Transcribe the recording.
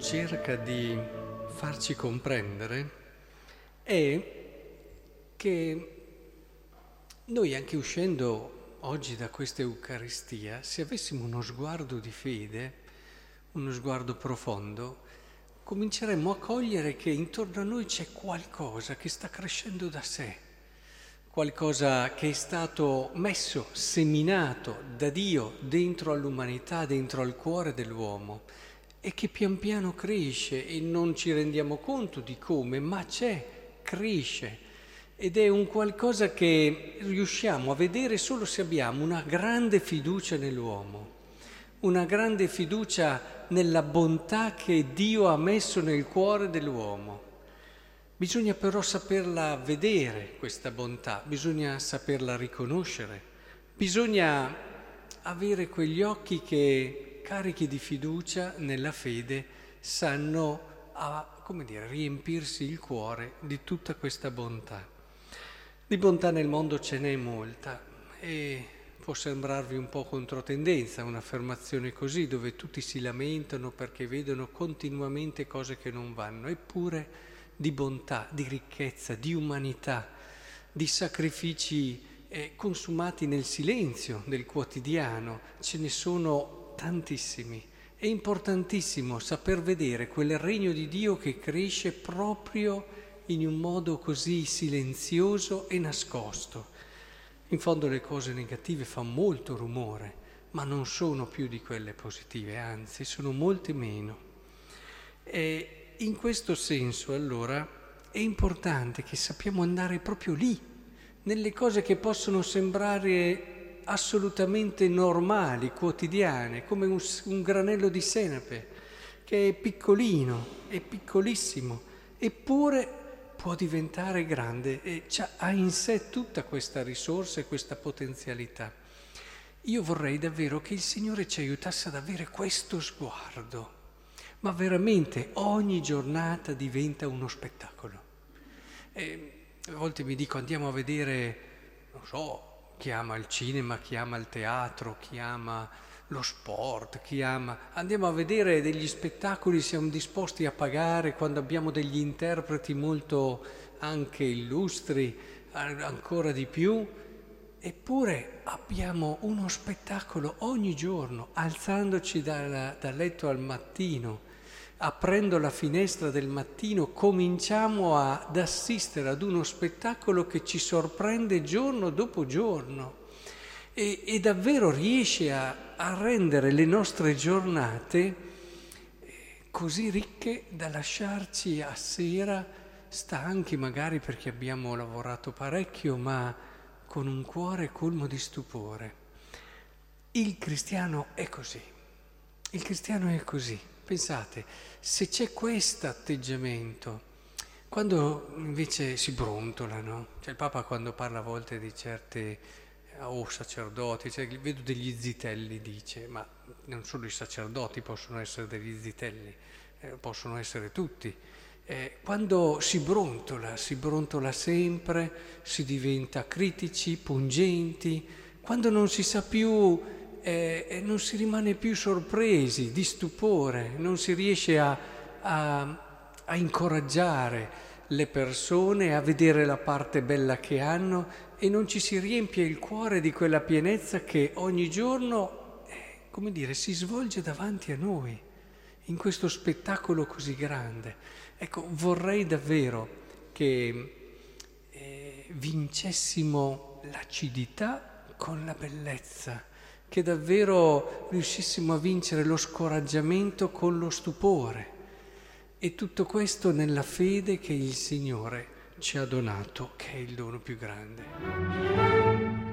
cerca di farci comprendere è che noi anche uscendo oggi da questa Eucaristia, se avessimo uno sguardo di fede, uno sguardo profondo, cominceremmo a cogliere che intorno a noi c'è qualcosa che sta crescendo da sé, qualcosa che è stato messo, seminato da Dio dentro all'umanità, dentro al cuore dell'uomo e che pian piano cresce e non ci rendiamo conto di come, ma c'è, cresce ed è un qualcosa che riusciamo a vedere solo se abbiamo una grande fiducia nell'uomo, una grande fiducia nella bontà che Dio ha messo nel cuore dell'uomo. Bisogna però saperla vedere questa bontà, bisogna saperla riconoscere, bisogna avere quegli occhi che carichi di fiducia nella fede, sanno a, dire, riempirsi il cuore di tutta questa bontà. Di bontà nel mondo ce n'è molta e può sembrarvi un po' controtendenza un'affermazione così, dove tutti si lamentano perché vedono continuamente cose che non vanno, eppure di bontà, di ricchezza, di umanità, di sacrifici eh, consumati nel silenzio del quotidiano, ce ne sono tantissimi. È importantissimo saper vedere quel regno di Dio che cresce proprio in un modo così silenzioso e nascosto. In fondo le cose negative fanno molto rumore, ma non sono più di quelle positive, anzi sono molte meno. E in questo senso allora è importante che sappiamo andare proprio lì, nelle cose che possono sembrare assolutamente normali, quotidiane, come un, un granello di senape, che è piccolino, è piccolissimo, eppure può diventare grande e ha in sé tutta questa risorsa e questa potenzialità. Io vorrei davvero che il Signore ci aiutasse ad avere questo sguardo, ma veramente ogni giornata diventa uno spettacolo. E a volte mi dico andiamo a vedere, non so, chi ama il cinema, chi ama il teatro, chi ama lo sport, chi ama... Andiamo a vedere degli spettacoli, siamo disposti a pagare quando abbiamo degli interpreti molto anche illustri, ancora di più, eppure abbiamo uno spettacolo ogni giorno, alzandoci dal, dal letto al mattino aprendo la finestra del mattino, cominciamo ad assistere ad uno spettacolo che ci sorprende giorno dopo giorno e, e davvero riesce a, a, rendere le nostre giornate eh, così ricche da lasciarci a sera stanchi magari perché abbiamo lavorato parecchio, ma con un cuore colmo di stupore. Il cristiano è così, il cristiano è così. Pensate, se c'è questo atteggiamento, quando invece si brontolano, cioè il Papa quando parla a volte di certe o oh, sacerdoti, cioè, vedo degli zitelli, dice, ma non solo i sacerdoti possono essere degli zitelli, eh, possono essere tutti. Eh, quando si brontola, si brontola sempre, si diventa critici, pungenti, quando non si sa più e, e non si rimane più sorpresi, di stupore, non si riesce a, a, a incoraggiare le persone, a vedere la parte bella che hanno e non ci si riempie il cuore di quella pienezza che ogni giorno, eh, come dire, si svolge davanti a noi, in questo spettacolo così grande. Ecco, vorrei davvero che eh, vincessimo l'acidità con la bellezza che davvero riuscissimo a vincere lo scoraggiamento con lo stupore. E tutto questo nella fede che il Signore ci ha donato, che è il dono più grande.